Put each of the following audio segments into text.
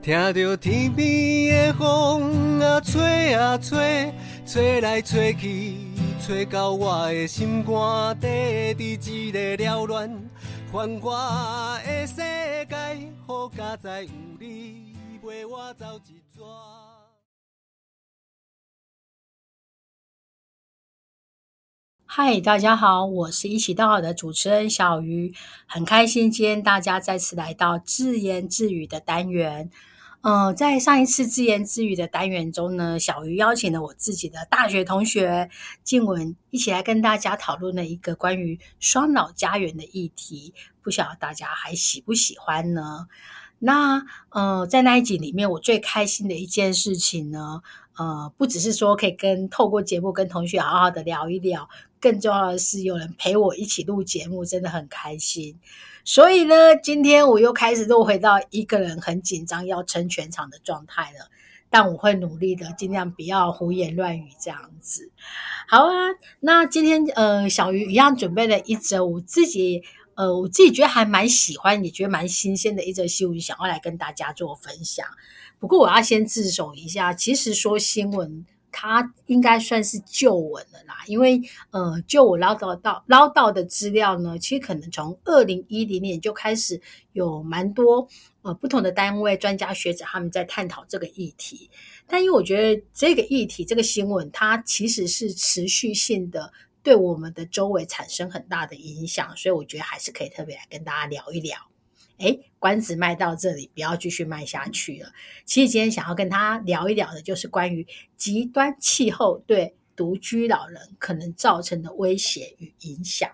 听着天边的风啊吹啊吹，吹来吹去，吹到我的心肝底，伫一个缭乱繁华的世界，好佳哉有你陪我走一转。嗨，大家好，我是一起到好的主持人小鱼，很开心今天大家再次来到自言自语的单元。呃，在上一次自言自语的单元中呢，小鱼邀请了我自己的大学同学静文一起来跟大家讨论了一个关于双老家园的议题，不晓得大家还喜不喜欢呢？那呃，在那一集里面，我最开心的一件事情呢，呃，不只是说可以跟透过节目跟同学好好的聊一聊，更重要的是有人陪我一起录节目，真的很开心。所以呢，今天我又开始又回到一个人很紧张要撑全场的状态了。但我会努力的，尽量不要胡言乱语这样子。好啊，那今天呃，小鱼一样准备了一则我自己呃我自己觉得还蛮喜欢，也觉得蛮新鲜的一则新闻，想要来跟大家做分享。不过我要先自首一下，其实说新闻。它应该算是旧闻了啦，因为呃，就我捞到到捞到的资料呢，其实可能从二零一零年就开始有蛮多呃不同的单位、专家学者他们在探讨这个议题。但因为我觉得这个议题、这个新闻，它其实是持续性的，对我们的周围产生很大的影响，所以我觉得还是可以特别来跟大家聊一聊。哎，关子卖到这里，不要继续卖下去了。其实今天想要跟他聊一聊的，就是关于极端气候对独居老人可能造成的威胁与影响。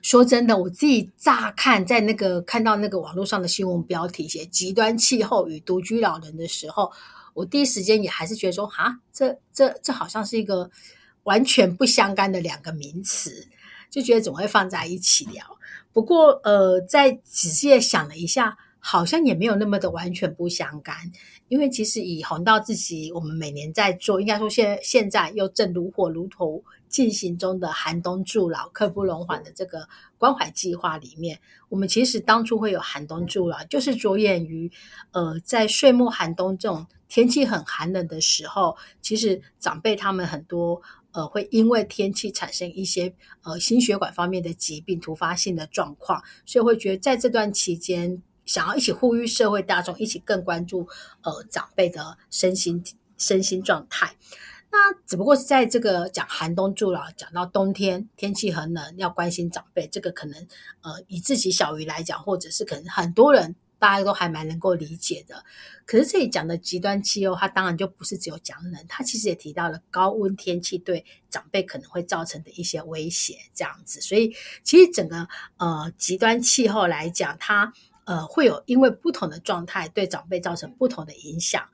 说真的，我自己乍看在那个看到那个网络上的新闻标题写“极端气候与独居老人”的时候，我第一时间也还是觉得说，哈，这这这好像是一个完全不相干的两个名词，就觉得总会放在一起聊？不过，呃，在仔细的想了一下，好像也没有那么的完全不相干。因为其实以红道自己，我们每年在做，应该说现现在又正如火如荼进行中的寒冬助老、刻不容缓的这个关怀计划里面，我们其实当初会有寒冬助老，就是着眼于，呃，在岁末寒冬这种天气很寒冷的时候，其实长辈他们很多。呃，会因为天气产生一些呃心血管方面的疾病、突发性的状况，所以会觉得在这段期间，想要一起呼吁社会大众一起更关注呃长辈的身心身心状态。那只不过是在这个讲寒冬助老，讲到冬天天气很冷，要关心长辈，这个可能呃以自己小鱼来讲，或者是可能很多人。大家都还蛮能够理解的，可是这里讲的极端气候，它当然就不是只有讲冷，它其实也提到了高温天气对长辈可能会造成的一些威胁，这样子。所以其实整个呃极端气候来讲，它呃会有因为不同的状态对长辈造成不同的影响。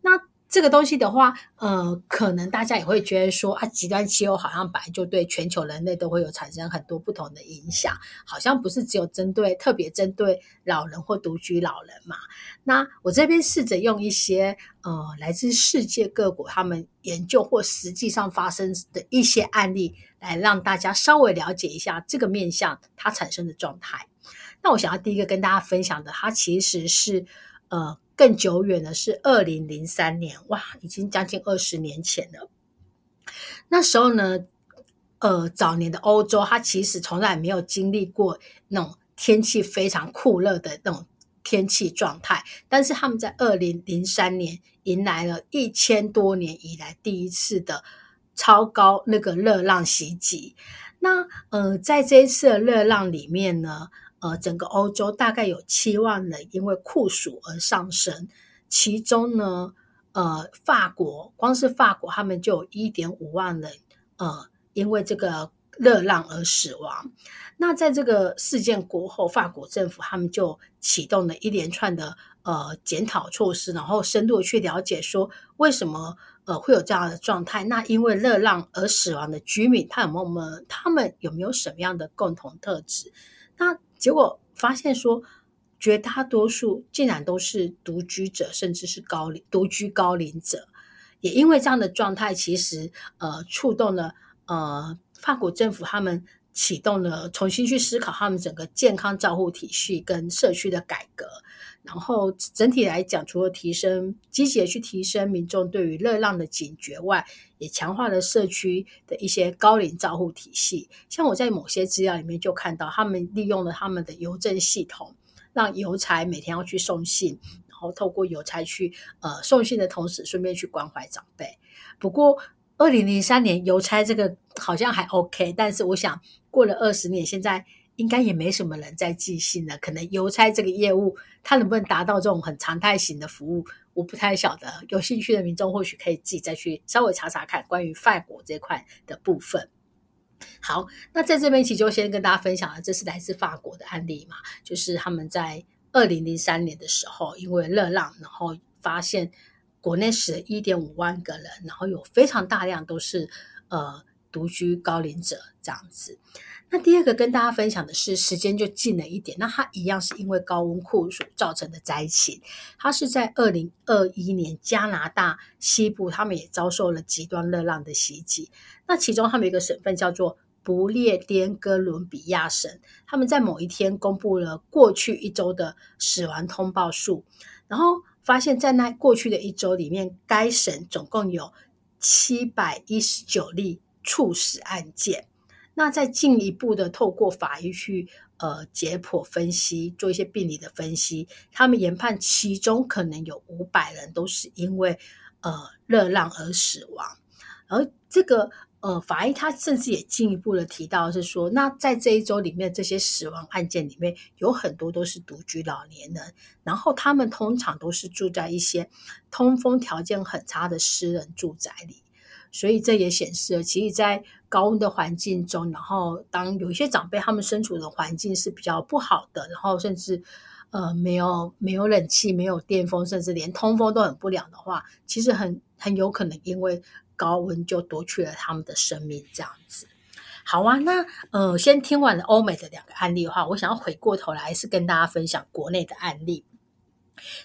那这个东西的话，呃，可能大家也会觉得说啊，极端气候好像本来就对全球人类都会有产生很多不同的影响，好像不是只有针对特别针对老人或独居老人嘛。那我这边试着用一些呃来自世界各国他们研究或实际上发生的一些案例，来让大家稍微了解一下这个面向它产生的状态。那我想要第一个跟大家分享的，它其实是呃。更久远的是二零零三年，哇，已经将近二十年前了。那时候呢，呃，早年的欧洲，它其实从来没有经历过那种天气非常酷热的那种天气状态。但是他们在二零零三年迎来了一千多年以来第一次的超高那个热浪袭击。那呃，在这一次的热浪里面呢？呃，整个欧洲大概有七万人因为酷暑而丧生，其中呢，呃，法国光是法国他们就有一点五万人，呃，因为这个热浪而死亡。那在这个事件过后，法国政府他们就启动了一连串的呃检讨措施，然后深度去了解说为什么呃会有这样的状态。那因为热浪而死亡的居民，他有没有他们有没有什么样的共同特质？那结果发现说，绝大多数竟然都是独居者，甚至是高龄独居高龄者。也因为这样的状态，其实呃触动了呃法国政府他们启动了重新去思考他们整个健康照护体系跟社区的改革。然后整体来讲，除了提升积极的去提升民众对于热浪的警觉外，也强化了社区的一些高龄照护体系。像我在某些资料里面就看到，他们利用了他们的邮政系统，让邮差每天要去送信，然后透过邮差去呃送信的同时，顺便去关怀长辈。不过，二零零三年邮差这个好像还 OK，但是我想过了二十年，现在。应该也没什么人在寄信了，可能邮差这个业务，它能不能达到这种很常态型的服务，我不太晓得。有兴趣的民众或许可以自己再去稍微查查看关于法国这块的部分。好，那在这边其实就先跟大家分享了，这是来自法国的案例嘛，就是他们在二零零三年的时候，因为热浪，然后发现国内死了一点五万个人，然后有非常大量都是呃独居高龄者这样子。那第二个跟大家分享的是，时间就近了一点。那它一样是因为高温酷暑造成的灾情。它是在二零二一年加拿大西部，他们也遭受了极端热浪的袭击。那其中他们有一个省份叫做不列颠哥伦比亚省，他们在某一天公布了过去一周的死亡通报数，然后发现，在那过去的一周里面，该省总共有七百一十九例猝死案件。那再进一步的透过法医去呃解剖分析，做一些病理的分析，他们研判其中可能有五百人都是因为呃热浪而死亡。而这个呃法医他甚至也进一步的提到是说，那在这一周里面这些死亡案件里面有很多都是独居老年人，然后他们通常都是住在一些通风条件很差的私人住宅里。所以这也显示了，其实，在高温的环境中，然后当有一些长辈他们身处的环境是比较不好的，然后甚至呃没有没有冷气、没有电风，甚至连通风都很不良的话，其实很很有可能因为高温就夺去了他们的生命。这样子，好啊，那呃，先听完了欧美的两个案例的话，我想要回过头来是跟大家分享国内的案例。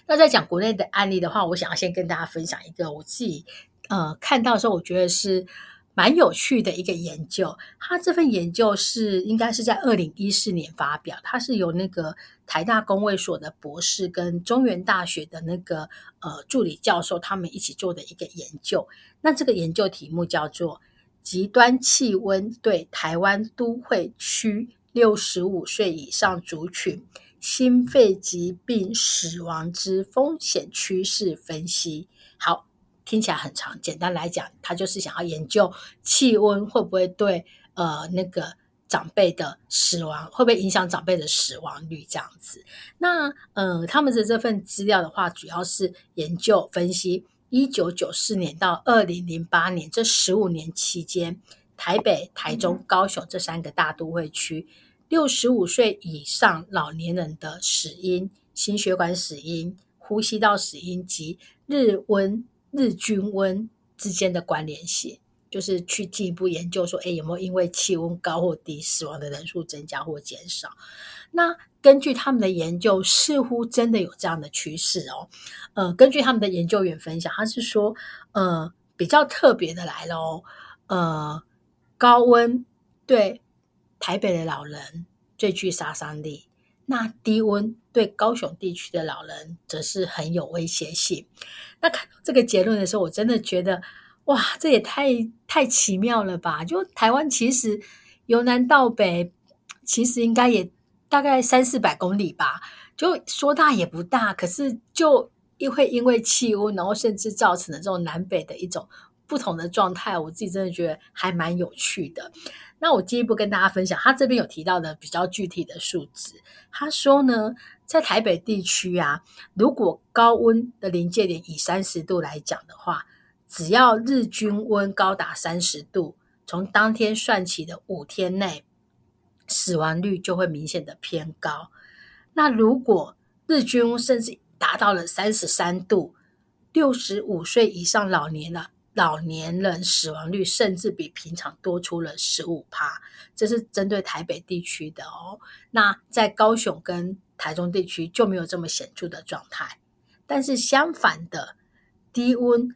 那在讲国内的案例的话，我想要先跟大家分享一个我自己。呃，看到的时候，我觉得是蛮有趣的一个研究。他这份研究是应该是在二零一四年发表，它是由那个台大工卫所的博士跟中原大学的那个呃助理教授他们一起做的一个研究。那这个研究题目叫做《极端气温对台湾都会区六十五岁以上族群心肺疾病死亡之风险趋势分析》。好。听起来很长，简单来讲，他就是想要研究气温会不会对呃那个长辈的死亡会不会影响长辈的死亡率这样子。那呃他们的这份资料的话，主要是研究分析一九九四年到二零零八年这十五年期间，台北、台中、高雄这三个大都会区六十五岁以上老年人的死因、心血管死因、呼吸道死因及日温。日均温之间的关联性，就是去进一步研究说，哎，有没有因为气温高或低，死亡的人数增加或减少？那根据他们的研究，似乎真的有这样的趋势哦。呃，根据他们的研究员分享，他是说，呃，比较特别的来了哦。呃，高温对台北的老人最具杀伤力。那低温对高雄地区的老人则是很有威胁性。那看到这个结论的时候，我真的觉得，哇，这也太太奇妙了吧！就台湾其实由南到北，其实应该也大概三四百公里吧，就说大也不大，可是就因会因为气温，然后甚至造成了这种南北的一种不同的状态，我自己真的觉得还蛮有趣的。那我进一步跟大家分享，他这边有提到的比较具体的数字。他说呢，在台北地区啊，如果高温的临界点以三十度来讲的话，只要日均温高达三十度，从当天算起的五天内，死亡率就会明显的偏高。那如果日均甚至达到了三十三度，六十五岁以上老年了。老年人死亡率甚至比平常多出了十五趴，这是针对台北地区的哦。那在高雄跟台中地区就没有这么显著的状态。但是相反的，低温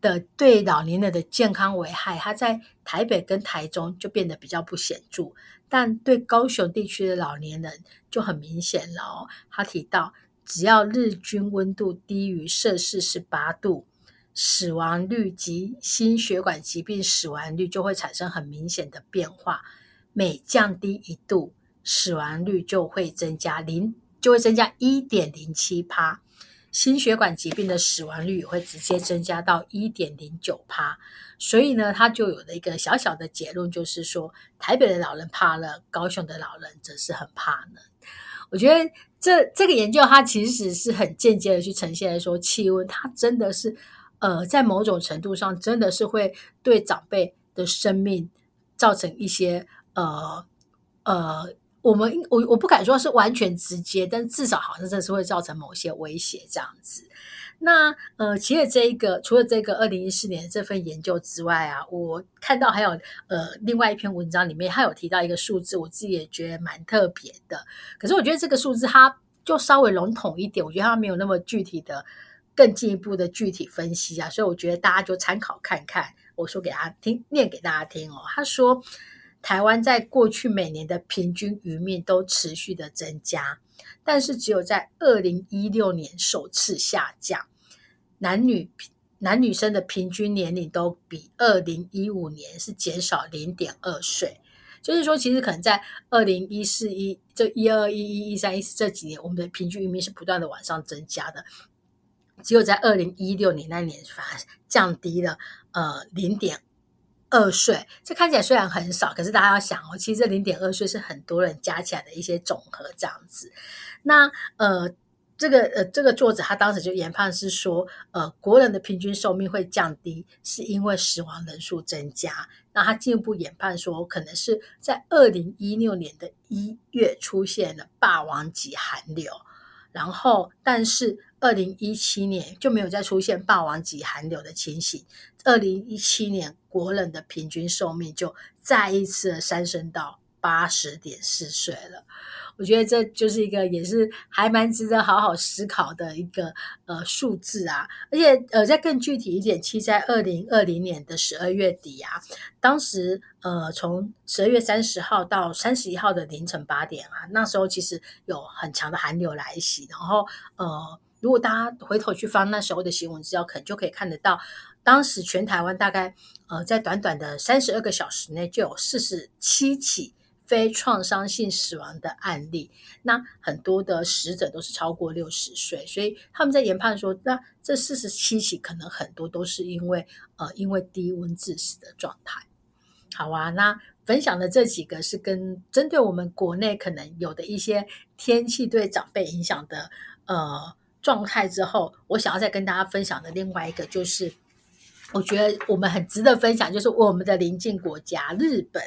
的对老年人的健康危害，它在台北跟台中就变得比较不显著。但对高雄地区的老年人就很明显了哦。他提到，只要日均温度低于摄氏十八度，死亡率及心血管疾病死亡率就会产生很明显的变化。每降低一度，死亡率就会增加零，就会增加一点零七帕。心血管疾病的死亡率也会直接增加到一点零九帕。所以呢，他就有了一个小小的结论，就是说，台北的老人怕了，高雄的老人则是很怕呢。我觉得这这个研究，它其实是很间接的去呈现说，气温它真的是，呃，在某种程度上，真的是会对长辈的生命造成一些，呃呃，我们我我不敢说是完全直接，但至少好像真的是会造成某些威胁这样子。那呃，其实这一个除了这个二零一四年这份研究之外啊，我看到还有呃另外一篇文章里面，它有提到一个数字，我自己也觉得蛮特别的。可是我觉得这个数字它就稍微笼统一点，我觉得它没有那么具体的、更进一步的具体分析啊，所以我觉得大家就参考看看。我说给大家听，念给大家听哦。他说，台湾在过去每年的平均余命都持续的增加。但是只有在二零一六年首次下降，男女男女生的平均年龄都比二零一五年是减少零点二岁。就是说，其实可能在二零一四一这一二一一一三一四这几年，我们的平均余命是不断的往上增加的。只有在二零一六年那年反而降低了呃零点二岁。这看起来虽然很少，可是大家要想哦，其实这零点二岁是很多人加起来的一些总和这样子。那呃，这个呃，这个作者他当时就研判是说，呃，国人的平均寿命会降低，是因为死亡人数增加。那他进一步研判说，可能是在二零一六年的一月出现了霸王级寒流，然后但是二零一七年就没有再出现霸王级寒流的情形。二零一七年国人的平均寿命就再一次上升到八十点四岁了。我觉得这就是一个也是还蛮值得好好思考的一个呃数字啊，而且呃再更具体一点，其实在二零二零年的十二月底啊，当时呃从十二月三十号到三十一号的凌晨八点啊，那时候其实有很强的寒流来袭，然后呃如果大家回头去翻那时候的新闻资料，可能就可以看得到，当时全台湾大概呃在短短的三十二个小时内就有四十七起。非创伤性死亡的案例，那很多的死者都是超过六十岁，所以他们在研判说，那这四十七起可能很多都是因为呃因为低温致死的状态。好啊，那分享的这几个是跟针对我们国内可能有的一些天气对长辈影响的呃状态之后，我想要再跟大家分享的另外一个就是，我觉得我们很值得分享，就是我们的邻近国家日本。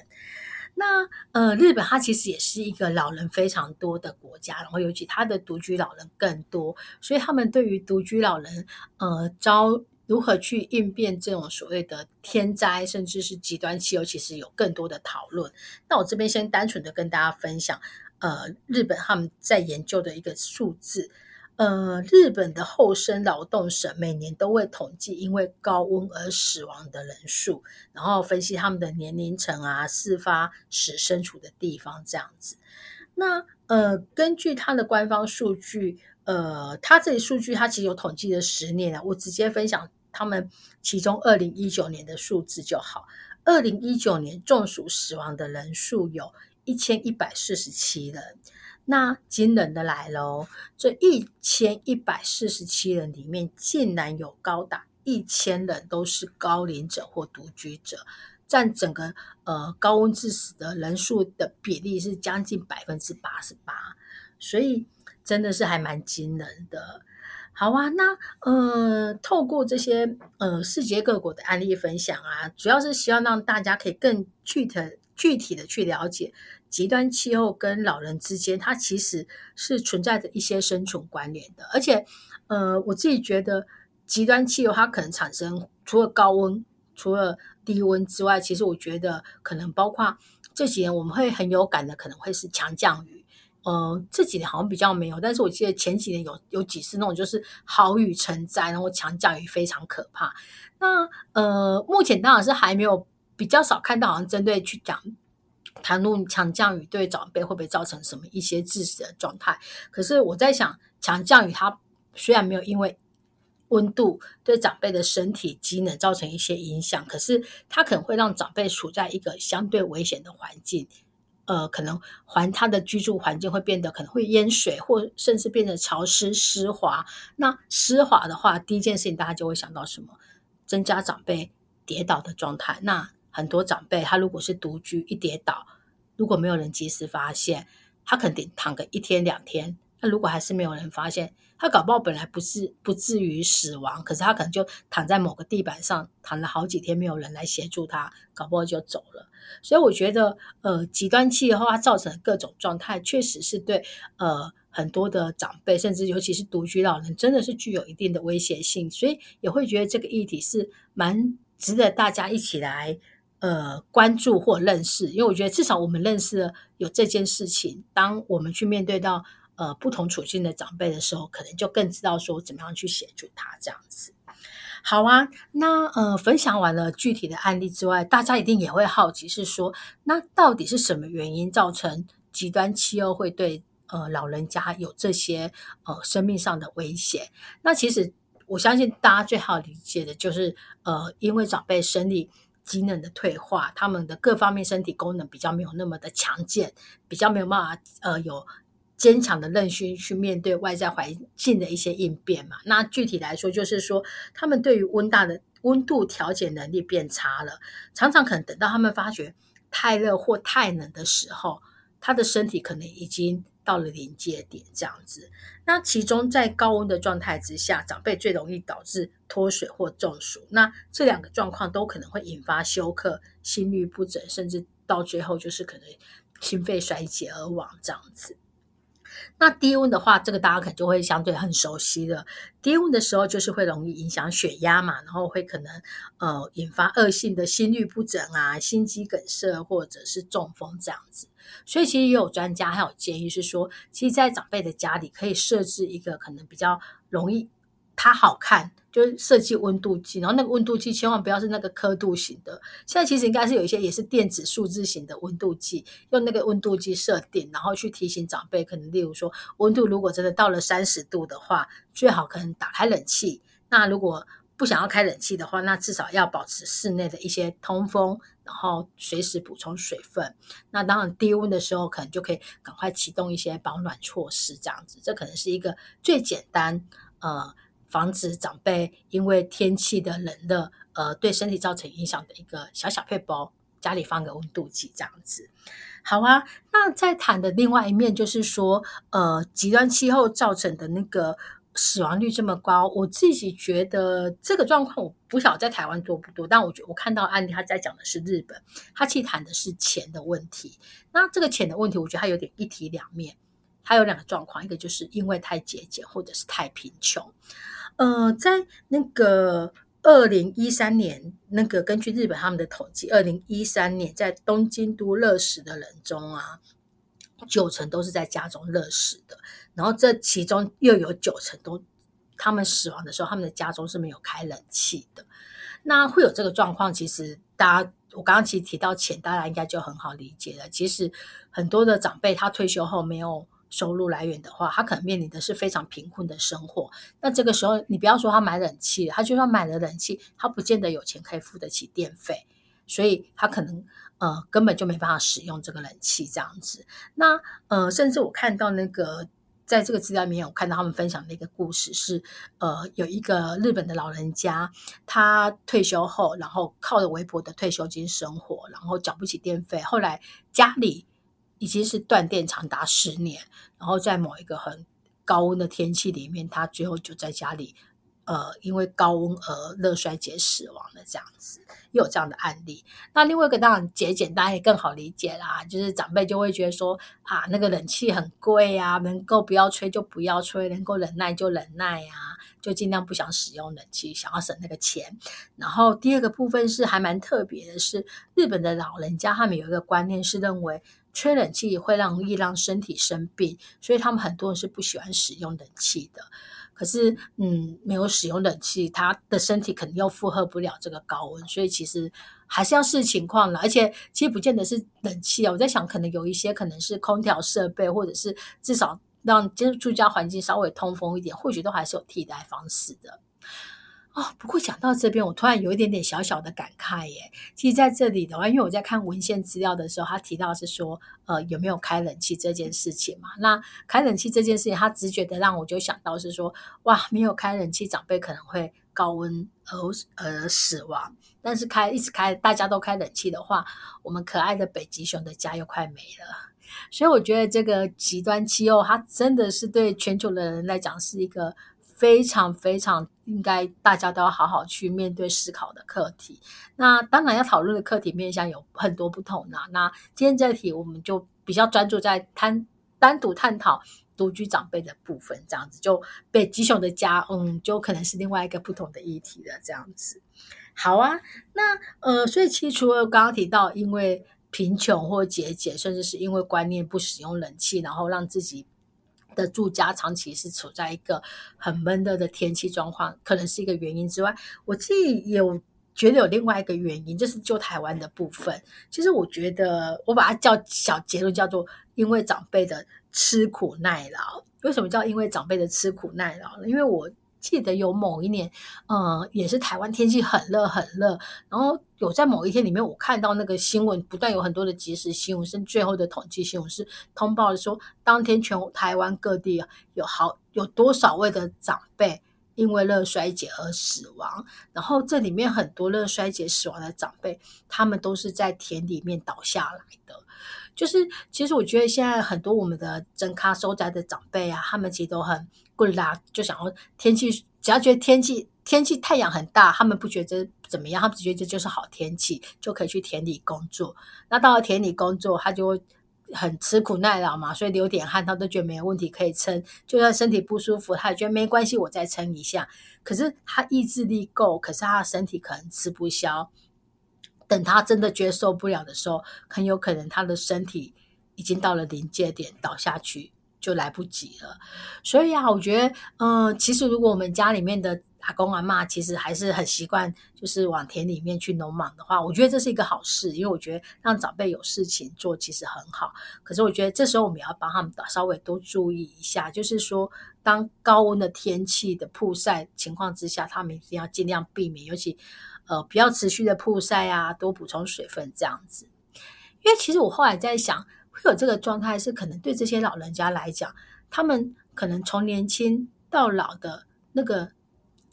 那呃，日本它其实也是一个老人非常多的国家，然后尤其它的独居老人更多，所以他们对于独居老人呃，招如何去应变这种所谓的天灾，甚至是极端气候，其实有更多的讨论。那我这边先单纯的跟大家分享，呃，日本他们在研究的一个数字。呃，日本的厚生劳动省每年都会统计因为高温而死亡的人数，然后分析他们的年龄层啊、事发时身处的地方这样子。那呃，根据他的官方数据，呃，他这里数据他其实有统计了十年了，我直接分享他们其中二零一九年的数字就好。二零一九年中暑死亡的人数有一千一百四十七人。那惊人的来喽！这一千一百四十七人里面，竟然有高达一千人都是高龄者或独居者，占整个呃高温致死的人数的比例是将近百分之八十八，所以真的是还蛮惊人的。好啊，那呃，透过这些呃世界各国的案例分享啊，主要是希望让大家可以更具体具体的去了解。极端气候跟老人之间，它其实是存在着一些生存关联的。而且，呃，我自己觉得，极端气候它可能产生除了高温、除了低温之外，其实我觉得可能包括这几年我们会很有感的，可能会是强降雨。呃，这几年好像比较没有，但是我记得前几年有有几次那种就是好雨成灾，然后强降雨非常可怕。那呃，目前当然是还没有比较少看到，好像针对去讲。谈论强降雨对长辈会不会造成什么一些致死的状态。可是我在想，强降雨它虽然没有因为温度对长辈的身体机能造成一些影响，可是它可能会让长辈处在一个相对危险的环境。呃，可能环他的居住环境会变得可能会淹水，或甚至变得潮湿湿滑。那湿滑的话，第一件事情大家就会想到什么？增加长辈跌倒的状态。那很多长辈他如果是独居，一跌倒，如果没有人及时发现，他肯定躺个一天两天。那如果还是没有人发现，他搞不好本来不是不至于死亡，可是他可能就躺在某个地板上躺了好几天，没有人来协助他，搞不好就走了。所以我觉得，呃，极端气候它造成的各种状态，确实是对呃很多的长辈，甚至尤其是独居老人，真的是具有一定的威胁性。所以也会觉得这个议题是蛮值得大家一起来呃关注或认识。因为我觉得至少我们认识了有这件事情，当我们去面对到呃不同处境的长辈的时候，可能就更知道说怎么样去协助他这样子。好啊，那呃，分享完了具体的案例之外，大家一定也会好奇，是说那到底是什么原因造成极端气候会对呃老人家有这些呃生命上的危险？那其实我相信大家最好理解的就是呃，因为长辈生理机能的退化，他们的各方面身体功能比较没有那么的强健，比较没有办法呃有。坚强的韧性去面对外在环境的一些应变嘛？那具体来说，就是说他们对于温大的温度调节能力变差了，常常可能等到他们发觉太热或太冷的时候，他的身体可能已经到了临界点这样子。那其中在高温的状态之下，长辈最容易导致脱水或中暑。那这两个状况都可能会引发休克、心律不整，甚至到最后就是可能心肺衰竭而亡这样子。那低温的话，这个大家可能就会相对很熟悉的。低温的时候，就是会容易影响血压嘛，然后会可能呃引发恶性的心律不整啊、心肌梗塞或者是中风这样子。所以其实也有专家还有建议是说，其实，在长辈的家里可以设置一个可能比较容易。它好看，就是设计温度计，然后那个温度计千万不要是那个刻度型的。现在其实应该是有一些也是电子数字型的温度计，用那个温度计设定，然后去提醒长辈，可能例如说温度如果真的到了三十度的话，最好可能打开冷气。那如果不想要开冷气的话，那至少要保持室内的一些通风，然后随时补充水分。那当然低温的时候，可能就可以赶快启动一些保暖措施，这样子，这可能是一个最简单呃。防止长辈因为天气的冷热，呃，对身体造成影响的一个小小配包，家里放个温度计这样子。好啊，那再谈的另外一面就是说，呃，极端气候造成的那个死亡率这么高，我自己觉得这个状况我不晓得在台湾多不多，但我觉得我看到案例他在讲的是日本，他其实谈的是钱的问题。那这个钱的问题，我觉得它有点一体两面，它有两个状况，一个就是因为太节俭，或者是太贫穷。呃，在那个二零一三年，那个根据日本他们的统计，二零一三年在东京都热死的人中啊，九成都是在家中热死的。然后这其中又有九成都，他们死亡的时候，他们的家中是没有开冷气的。那会有这个状况，其实大家我刚刚其实提到钱，大家应该就很好理解了。其实很多的长辈他退休后没有。收入来源的话，他可能面临的是非常贫困的生活。那这个时候，你不要说他买冷气，他就算买了冷气，他不见得有钱可以付得起电费，所以他可能呃根本就没办法使用这个冷气这样子。那呃，甚至我看到那个在这个资料里面，我看到他们分享的一个故事是，呃，有一个日本的老人家，他退休后，然后靠着微薄的退休金生活，然后缴不起电费，后来家里。已经是断电长达十年，然后在某一个很高温的天气里面，他最后就在家里，呃，因为高温而热衰竭死亡的这样子，又有这样的案例。那另外一个当然节俭，大家也更好理解啦，就是长辈就会觉得说啊，那个冷气很贵啊，能够不要吹就不要吹，能够忍耐就忍耐啊，就尽量不想使用冷气，想要省那个钱。然后第二个部分是还蛮特别的，是日本的老人家他们有一个观念是认为。吹冷气会让易让身体生病，所以他们很多人是不喜欢使用冷气的。可是嗯没有使用冷气，他的身体肯定又负荷不了这个高温，所以其实还是要视情况了。而且其实不见得是冷气啊，我在想可能有一些可能是空调设备，或者是至少让住家环境稍微通风一点，或许都还是有替代方式的。哦，不过讲到这边，我突然有一点点小小的感慨耶。其实在这里的话，因为我在看文献资料的时候，他提到是说，呃，有没有开冷气这件事情嘛？那开冷气这件事情，他直觉的让我就想到是说，哇，没有开冷气，长辈可能会高温而而死亡。但是开一直开，大家都开冷气的话，我们可爱的北极熊的家又快没了。所以我觉得这个极端气候，它真的是对全球的人来讲是一个。非常非常应该大家都要好好去面对思考的课题。那当然要讨论的课题面向有很多不同的。那今天这题我们就比较专注在探单独探讨独居长辈的部分，这样子就北极熊的家，嗯，就可能是另外一个不同的议题的这样子。好啊，那呃，所以其实除了刚刚提到因为贫穷或节俭，甚至是因为观念不使用冷气，然后让自己。的住家长期是处在一个很闷热的天气状况，可能是一个原因之外，我自己有觉得有另外一个原因，就是就台湾的部分。其实我觉得我把它叫小结论，叫做因为长辈的吃苦耐劳。为什么叫因为长辈的吃苦耐劳呢？因为我。记得有某一年，嗯，也是台湾天气很热很热，然后有在某一天里面，我看到那个新闻，不断有很多的即时新闻，甚至最后的统计新闻是通报说，当天全台湾各地有好有多少位的长辈因为热衰竭而死亡，然后这里面很多热衰竭死亡的长辈，他们都是在田里面倒下来的。就是其实我觉得现在很多我们的真咖收宅的长辈啊，他们其实都很。不啦，就想要天气，只要觉得天气天气太阳很大，他们不觉得怎么样，他们只觉得这就是好天气，就可以去田里工作。那到了田里工作，他就会很吃苦耐劳嘛，所以流点汗，他都觉得没有问题，可以撑。就算身体不舒服，他也觉得没关系，我再撑一下。可是他意志力够，可是他的身体可能吃不消。等他真的觉得受不了的时候，很有可能他的身体已经到了临界点，倒下去。就来不及了，所以啊，我觉得，嗯，其实如果我们家里面的阿公阿妈其实还是很习惯，就是往田里面去农忙的话，我觉得这是一个好事，因为我觉得让长辈有事情做其实很好。可是我觉得这时候我们要帮他们稍微多注意一下，就是说，当高温的天气的曝晒情况之下，他们一定要尽量避免，尤其呃不要持续的曝晒啊，多补充水分这样子。因为其实我后来在想。会有这个状态，是可能对这些老人家来讲，他们可能从年轻到老的那个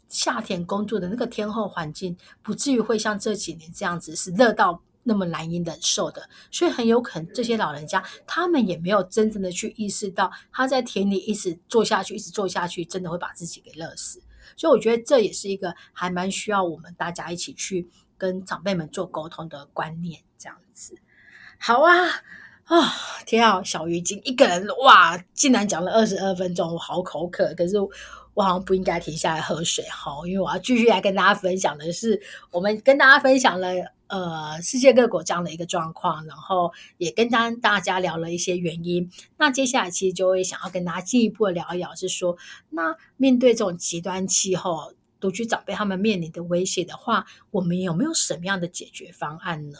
夏天工作的那个天候环境，不至于会像这几年这样子是热到那么难以忍受的。所以很有可能这些老人家，他们也没有真正的去意识到，他在田里一直做下去，一直做下去，真的会把自己给热死。所以我觉得这也是一个还蛮需要我们大家一起去跟长辈们做沟通的观念，这样子。好啊。啊，天啊！小鱼精一个人哇，竟然讲了二十二分钟，我好口渴。可是我好像不应该停下来喝水哈，因为我要继续来跟大家分享的是，我们跟大家分享了呃世界各国这样的一个状况，然后也跟大大家聊了一些原因。那接下来其实就会想要跟大家进一步的聊一聊，是说那面对这种极端气候，独居长辈他们面临的威胁的话，我们有没有什么样的解决方案呢？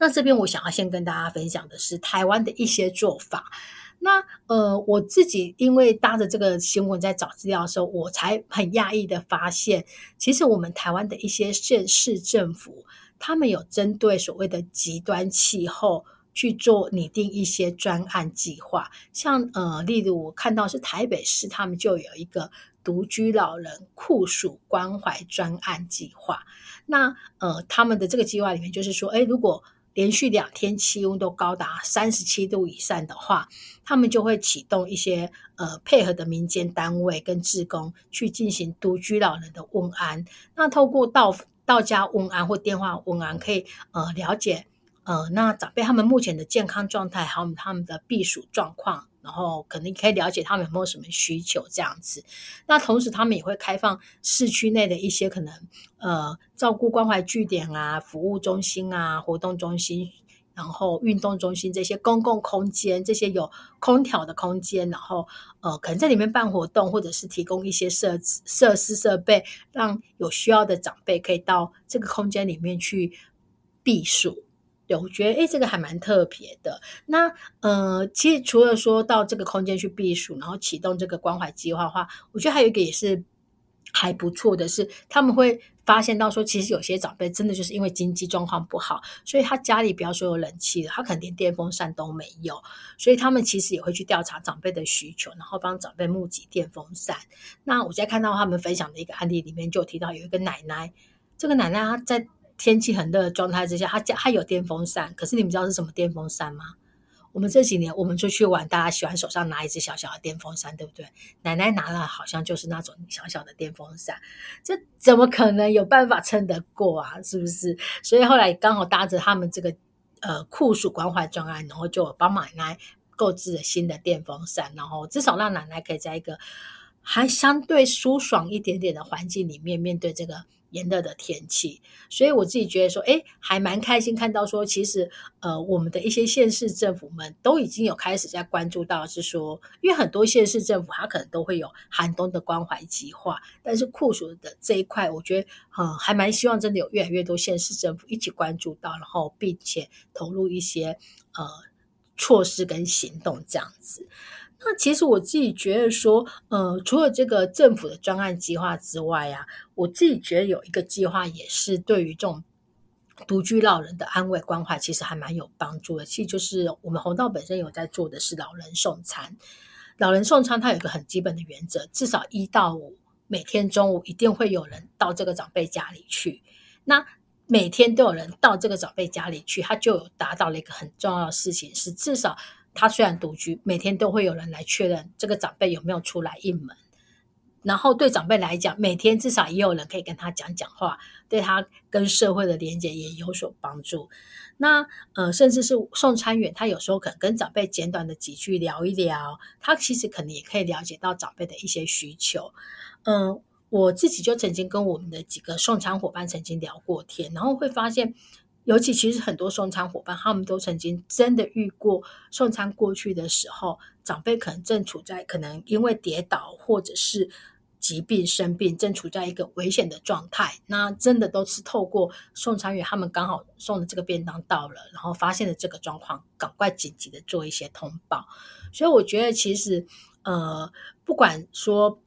那这边我想要先跟大家分享的是台湾的一些做法。那呃，我自己因为搭着这个新闻在找资料的时候，我才很讶异的发现，其实我们台湾的一些县市政府，他们有针对所谓的极端气候去做拟定一些专案计划。像呃，例如我看到是台北市，他们就有一个独居老人酷暑关怀专案计划。那呃，他们的这个计划里面就是说，哎，如果连续两天气温都高达三十七度以上的话，他们就会启动一些呃配合的民间单位跟职工去进行独居老人的问安。那透过到到家问安或电话问安，可以呃了解呃那长辈他们目前的健康状态，还有他们的避暑状况。然后可能可以了解他们有没有什么需求这样子。那同时他们也会开放市区内的一些可能呃照顾关怀据点啊、服务中心啊、活动中心，然后运动中心这些公共空间，这些有空调的空间，然后呃，可能在里面办活动，或者是提供一些设设施设备，让有需要的长辈可以到这个空间里面去避暑。对，我觉得诶这个还蛮特别的。那呃，其实除了说到这个空间去避暑，然后启动这个关怀计划的话，我觉得还有一个也是还不错的是，他们会发现到说，其实有些长辈真的就是因为经济状况不好，所以他家里不要说有冷气了，他可能连电风扇都没有，所以他们其实也会去调查长辈的需求，然后帮长辈募集电风扇。那我在看到他们分享的一个案例里面，就提到有一个奶奶，这个奶奶她在。天气很热的状态之下，他家他有电风扇，可是你们知道是什么电风扇吗？我们这几年我们出去玩，大家喜欢手上拿一只小小的电风扇，对不对？奶奶拿了好像就是那种小小的电风扇，这怎么可能有办法撑得过啊？是不是？所以后来刚好搭着他们这个呃酷暑关怀专案，然后就帮奶奶购置了新的电风扇，然后至少让奶奶可以在一个还相对舒爽一点点的环境里面面对这个。炎热的天气，所以我自己觉得说，哎，还蛮开心看到说，其实呃，我们的一些县市政府们都已经有开始在关注到，是说，因为很多县市政府它可能都会有寒冬的关怀计划，但是酷暑的这一块，我觉得嗯，还蛮希望真的有越来越多县市政府一起关注到，然后并且投入一些呃措施跟行动这样子。那其实我自己觉得说，呃，除了这个政府的专案计划之外啊，我自己觉得有一个计划也是对于这种独居老人的安慰关怀，其实还蛮有帮助的。其实就是我们红道本身有在做的是老人送餐。老人送餐它有一个很基本的原则，至少一到五每天中午一定会有人到这个长辈家里去。那每天都有人到这个长辈家里去，他就有达到了一个很重要的事情，是至少。他虽然独居，每天都会有人来确认这个长辈有没有出来应门，然后对长辈来讲，每天至少也有人可以跟他讲讲话，对他跟社会的连接也有所帮助。那呃，甚至是送餐员，他有时候可能跟长辈简短的几句聊一聊，他其实可能也可以了解到长辈的一些需求。嗯，我自己就曾经跟我们的几个送餐伙伴曾经聊过天，然后会发现。尤其其实很多送餐伙伴，他们都曾经真的遇过送餐过去的时候，长辈可能正处在可能因为跌倒或者是疾病生病，正处在一个危险的状态。那真的都是透过送餐员，他们刚好送的这个便当到了，然后发现了这个状况，赶快紧急的做一些通报。所以我觉得，其实呃，不管说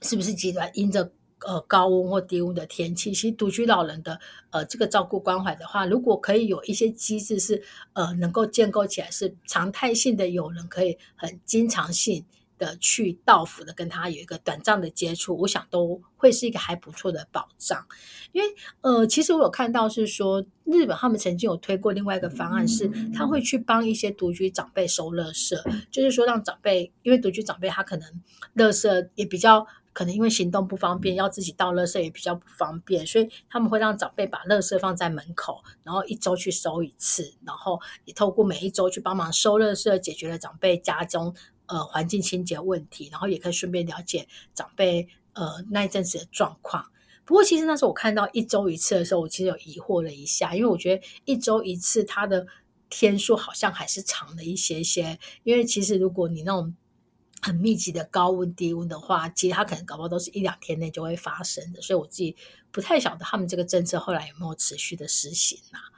是不是极端因着。呃，高温或低温的天气，其实独居老人的呃这个照顾关怀的话，如果可以有一些机制是呃能够建构起来，是常态性的，有人可以很经常性的去到府的跟他有一个短暂的接触，我想都会是一个还不错的保障。因为呃，其实我有看到是说，日本他们曾经有推过另外一个方案，是他会去帮一些独居长辈收垃圾，就是说让长辈，因为独居长辈他可能垃圾也比较。可能因为行动不方便，要自己倒垃圾也比较不方便，所以他们会让长辈把垃圾放在门口，然后一周去收一次，然后也透过每一周去帮忙收垃圾，解决了长辈家中呃环境清洁问题，然后也可以顺便了解长辈呃那一阵子的状况。不过其实那时候我看到一周一次的时候，我其实有疑惑了一下，因为我觉得一周一次它的天数好像还是长了一些些，因为其实如果你那种。很密集的高温低温的话，其实它可能搞不好都是一两天内就会发生的，所以我自己不太晓得他们这个政策后来有没有持续的实行啊？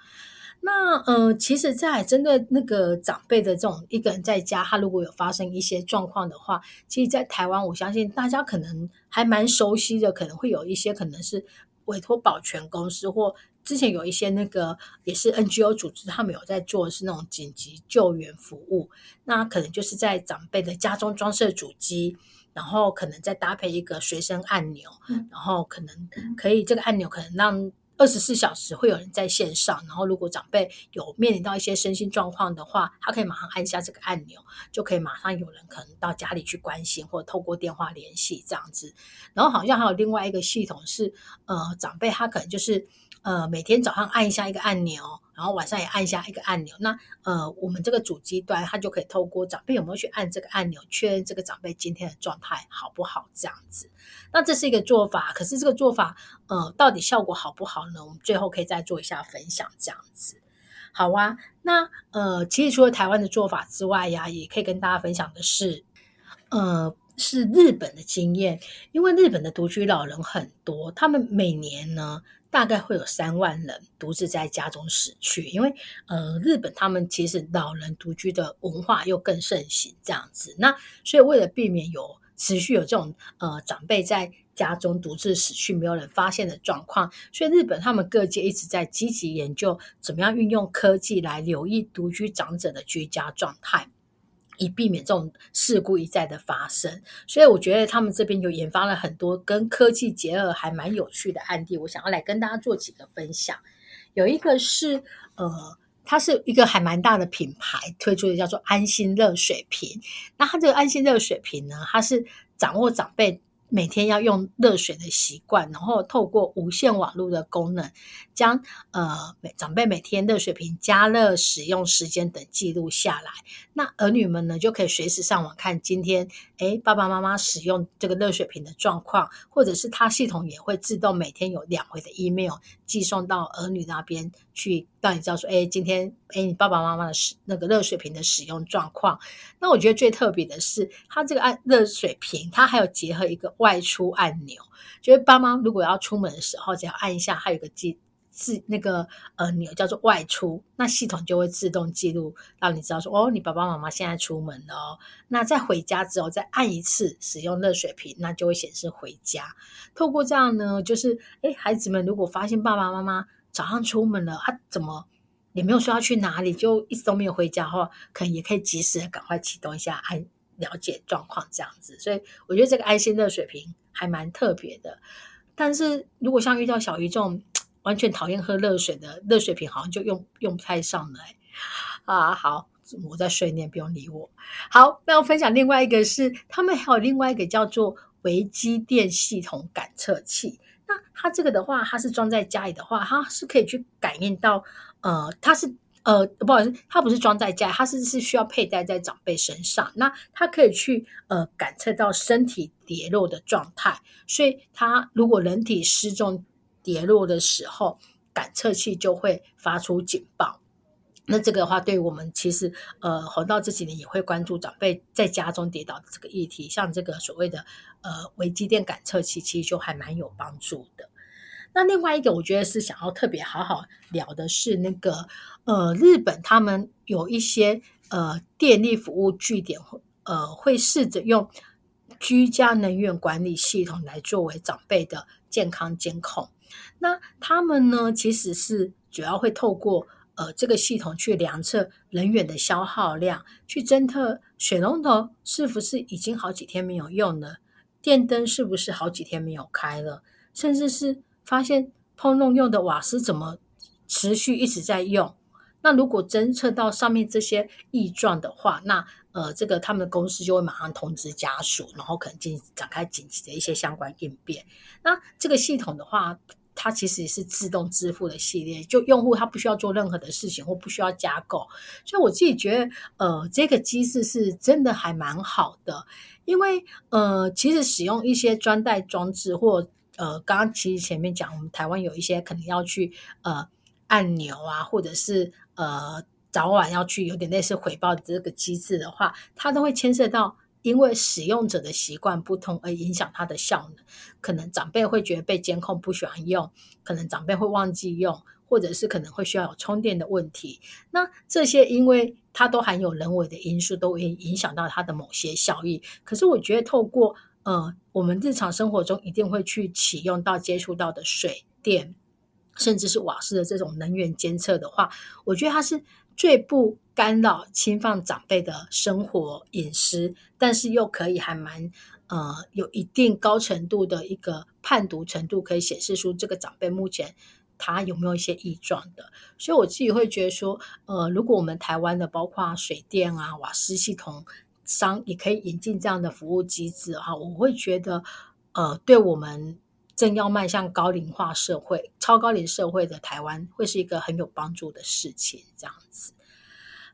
那呃，其实，在针对那个长辈的这种一个人在家，他如果有发生一些状况的话，其实，在台湾，我相信大家可能还蛮熟悉的，可能会有一些可能是委托保全公司或。之前有一些那个也是 NGO 组织，他们有在做是那种紧急救援服务，那可能就是在长辈的家中装设主机，然后可能再搭配一个随身按钮，然后可能可以这个按钮可能让。二十四小时会有人在线上，然后如果长辈有面临到一些身心状况的话，他可以马上按下这个按钮，就可以马上有人可能到家里去关心，或者透过电话联系这样子。然后好像还有另外一个系统是，呃，长辈他可能就是呃每天早上按一下一个按钮。然后晚上也按下一个按钮，那呃，我们这个主机端它就可以透过长辈有没有去按这个按钮，确认这个长辈今天的状态好不好这样子。那这是一个做法，可是这个做法呃，到底效果好不好呢？我们最后可以再做一下分享这样子。好啊，那呃，其实除了台湾的做法之外呀，也可以跟大家分享的是，呃，是日本的经验，因为日本的独居老人很多，他们每年呢大概会有三万人独自在家中死去，因为呃，日本他们其实老人独居的文化又更盛行，这样子，那所以为了避免有持续有这种呃长辈在。家中独自死去，没有人发现的状况，所以日本他们各界一直在积极研究怎么样运用科技来留意独居长者的居家状态，以避免这种事故一再的发生。所以我觉得他们这边有研发了很多跟科技结合还蛮有趣的案例，我想要来跟大家做几个分享。有一个是呃，它是一个还蛮大的品牌推出的，叫做安心热水瓶。那它这个安心热水瓶呢，它是掌握长辈。每天要用热水的习惯，然后透过无线网络的功能，将呃长辈每天热水瓶加热使用时间等记录下来。那儿女们呢，就可以随时上网看今天诶爸爸妈妈使用这个热水瓶的状况，或者是它系统也会自动每天有两回的 email 寄送到儿女那边去，让你知道说，哎今天哎你爸爸妈妈的使那个热水瓶的使用状况。那我觉得最特别的是，它这个按热水瓶，它还有结合一个。外出按钮，就是爸妈如果要出门的时候，只要按一下，它有个记自那个呃钮叫做外出，那系统就会自动记录，让你知道说哦，你爸爸妈妈现在出门了。那在回家之后再按一次使用热水瓶，那就会显示回家。透过这样呢，就是哎，孩子们如果发现爸爸妈妈早上出门了，他怎么也没有说要去哪里，就一直都没有回家的话，可能也可以及时的赶快启动一下按。了解状况这样子，所以我觉得这个爱心热水瓶还蛮特别的。但是如果像遇到小鱼这种完全讨厌喝热水的热水瓶，好像就用用不太上来啊。好，我在睡念，不用理我。好，那我分享另外一个是，他们还有另外一个叫做微机电系统感测器。那它这个的话，它是装在家里的话，它是可以去感应到，呃，它是。呃，不好意思，它不是装在家，它是是需要佩戴在长辈身上。那它可以去呃感测到身体跌落的状态，所以它如果人体失重跌落的时候，感测器就会发出警报。那这个的话，对我们其实呃，活到这几年也会关注长辈在家中跌倒的这个议题，像这个所谓的呃微机电感测器，其实就还蛮有帮助的。那另外一个，我觉得是想要特别好好聊的是那个，呃，日本他们有一些呃电力服务据点，呃，会试着用居家能源管理系统来作为长辈的健康监控。那他们呢，其实是主要会透过呃这个系统去量测人员的消耗量，去侦测水龙头是不是已经好几天没有用了，电灯是不是好几天没有开了，甚至是。发现烹饪用的瓦斯怎么持续一直在用？那如果侦测到上面这些异状的话，那呃，这个他们的公司就会马上通知家属，然后可能进展开紧急的一些相关应变。那这个系统的话，它其实也是自动支付的系列，就用户他不需要做任何的事情或不需要加购。所以我自己觉得，呃，这个机制是真的还蛮好的，因为呃，其实使用一些专带装置或呃，刚刚其实前面讲，我们台湾有一些可能要去呃按钮啊，或者是呃早晚要去有点类似回报的这个机制的话，它都会牵涉到，因为使用者的习惯不同而影响它的效能。可能长辈会觉得被监控不喜欢用，可能长辈会忘记用，或者是可能会需要有充电的问题。那这些因为它都含有人为的因素，都会影响到它的某些效益。可是我觉得透过呃，我们日常生活中一定会去启用到、接触到的水电，甚至是瓦斯的这种能源监测的话，我觉得它是最不干扰、侵犯长辈的生活隐私，但是又可以还蛮呃有一定高程度的一个判读程度，可以显示出这个长辈目前他有没有一些异状的。所以我自己会觉得说，呃，如果我们台湾的包括水电啊、瓦斯系统，商也可以引进这样的服务机制哈，我会觉得，呃，对我们正要迈向高龄化社会、超高龄社会的台湾，会是一个很有帮助的事情。这样子，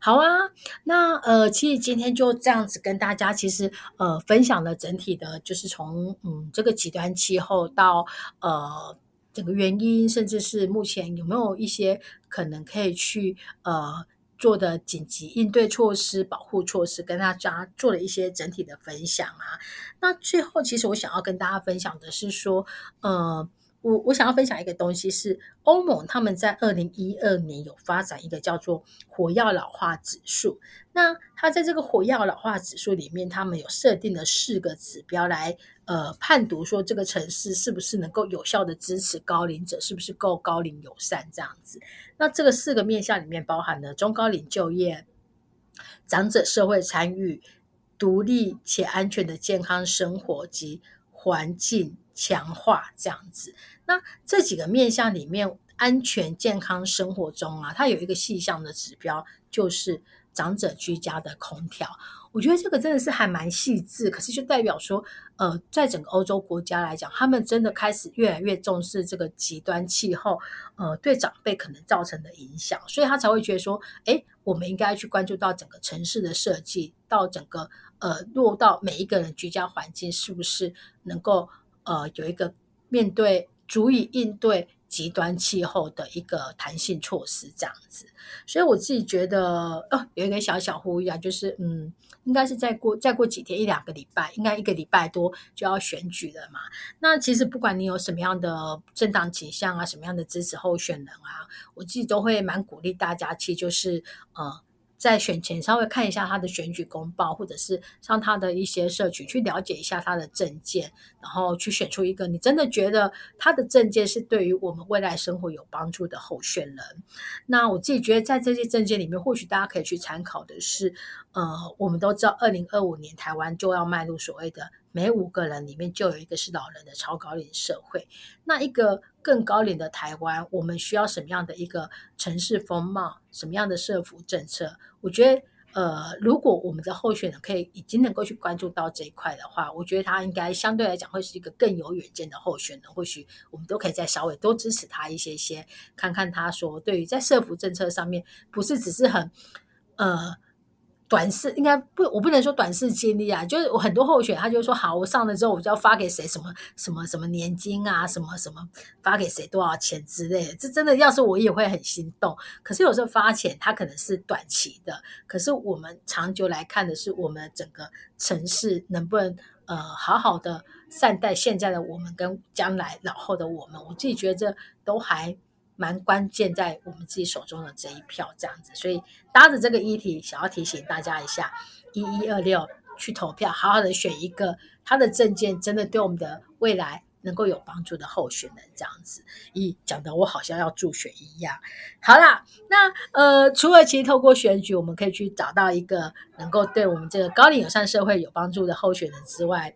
好啊，那呃，其实今天就这样子跟大家，其实呃，分享了整体的，就是从嗯这个极端气候到呃整个原因，甚至是目前有没有一些可能可以去呃做的紧急应对措施、保护措施，跟大家做了一些整体的分享啊。那最后，其实我想要跟大家分享的是说，呃。我我想要分享一个东西，是欧盟他们在二零一二年有发展一个叫做火药老化指数。那它在这个火药老化指数里面，他们有设定了四个指标来呃判读说这个城市是不是能够有效的支持高龄者，是不是够高龄友善这样子。那这个四个面向里面包含了中高龄就业、长者社会参与、独立且安全的健康生活及环境。强化这样子，那这几个面向里面，安全健康生活中啊，它有一个细项的指标，就是长者居家的空调。我觉得这个真的是还蛮细致，可是就代表说，呃，在整个欧洲国家来讲，他们真的开始越来越重视这个极端气候，呃，对长辈可能造成的影响，所以他才会觉得说，哎，我们应该去关注到整个城市的设计，到整个呃落到每一个人居家环境是不是能够。呃，有一个面对足以应对极端气候的一个弹性措施，这样子。所以我自己觉得，哦，有一个小小呼吁啊，就是嗯，应该是再过再过几天一两个礼拜，应该一个礼拜多就要选举了嘛。那其实不管你有什么样的政党倾向啊，什么样的支持候选人啊，我自己都会蛮鼓励大家去，就是呃。在选前稍微看一下他的选举公报，或者是上他的一些社群去了解一下他的政见，然后去选出一个你真的觉得他的政见是对于我们未来生活有帮助的候选人。那我自己觉得在这些政见里面，或许大家可以去参考的是，呃，我们都知道二零二五年台湾就要迈入所谓的。每五个人里面就有一个是老人的超高龄社会，那一个更高龄的台湾，我们需要什么样的一个城市风貌，什么样的社福政策？我觉得，呃，如果我们的候选人可以已经能够去关注到这一块的话，我觉得他应该相对来讲会是一个更有远见的候选人。或许我们都可以再稍微多支持他一些些，看看他说对于在社福政策上面，不是只是很，呃。短视应该不，我不能说短视经历啊，就是我很多候选，他就说好，我上了之后我就要发给谁什么什么什么年金啊，什么什么发给谁多少钱之类的，这真的要是我也会很心动。可是有时候发钱，它可能是短期的，可是我们长久来看的是我们整个城市能不能呃好好的善待现在的我们跟将来老后的我们，我自己觉得这都还。蛮关键在我们自己手中的这一票这样子，所以搭着这个议题，想要提醒大家一下，一一二六去投票，好好的选一个他的证件真的对我们的未来能够有帮助的候选人这样子。咦，讲的我好像要助选一样。好啦，那呃，除了其实透过选举，我们可以去找到一个能够对我们这个高龄友善社会有帮助的候选人之外。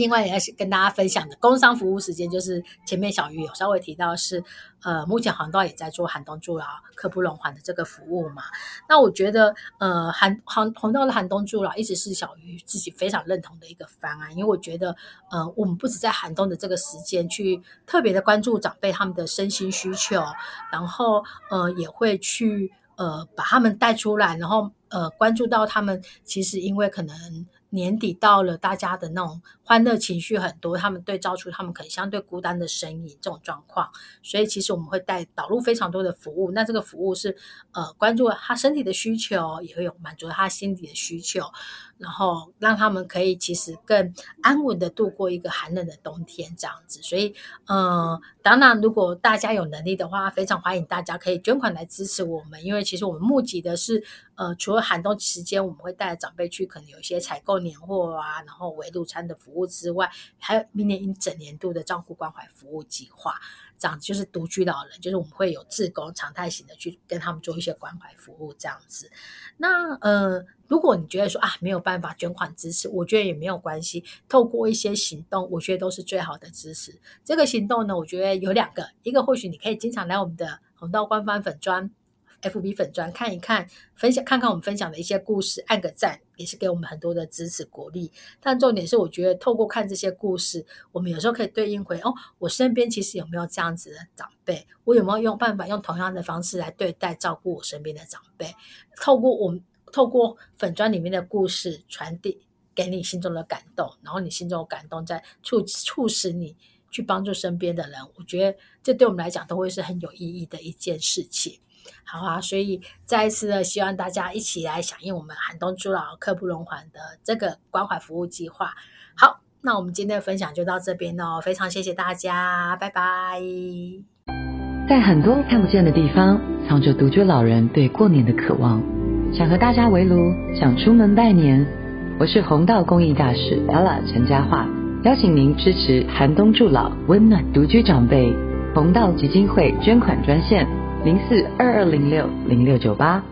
另外也是跟大家分享的工商服务时间，就是前面小鱼有稍微提到是，呃，目前航道也在做寒冬助老、刻不容缓的这个服务嘛。那我觉得，呃，寒航航道的寒冬助老一直是小鱼自己非常认同的一个方案，因为我觉得，呃，我们不止在寒冬的这个时间去特别的关注长辈他们的身心需求，然后呃也会去呃把他们带出来，然后呃关注到他们其实因为可能。年底到了，大家的那种欢乐情绪很多，他们对照出他们可能相对孤单的身影这种状况，所以其实我们会带导入非常多的服务。那这个服务是呃关注他身体的需求，也会有满足他心理的需求。然后让他们可以其实更安稳的度过一个寒冷的冬天，这样子。所以，呃，当然，如果大家有能力的话，非常欢迎大家可以捐款来支持我们。因为其实我们募集的是，呃，除了寒冬时间我们会带着长辈去，可能有一些采购年货啊，然后围炉餐的服务之外，还有明年一整年度的照顾关怀服务计划。这样就是独居老人，就是我们会有自工常态型的去跟他们做一些关怀服务这样子。那呃，如果你觉得说啊没有办法捐款支持，我觉得也没有关系，透过一些行动，我觉得都是最好的支持。这个行动呢，我觉得有两个，一个或许你可以经常来我们的红道官方粉专。FB 粉砖看一看，分享看看我们分享的一些故事，按个赞也是给我们很多的支持鼓励。但重点是，我觉得透过看这些故事，我们有时候可以对应回哦，我身边其实有没有这样子的长辈？我有没有用办法用同样的方式来对待照顾我身边的长辈？透过我们透过粉砖里面的故事传递给你心中的感动，然后你心中的感动再促促使你。去帮助身边的人，我觉得这对我们来讲都会是很有意义的一件事情。好啊，所以再一次的希望大家一起来响应我们寒冬助老刻不容缓的这个关怀服务计划。好，那我们今天的分享就到这边哦，非常谢谢大家，拜拜。在很多看不见的地方，藏着独居老人对过年的渴望。想和大家围炉，想出门拜年。我是红道公益大使 Ella 陈嘉桦，邀请您支持寒冬助老，温暖独居长辈。红道基金会捐款专线：零四二二零六零六九八。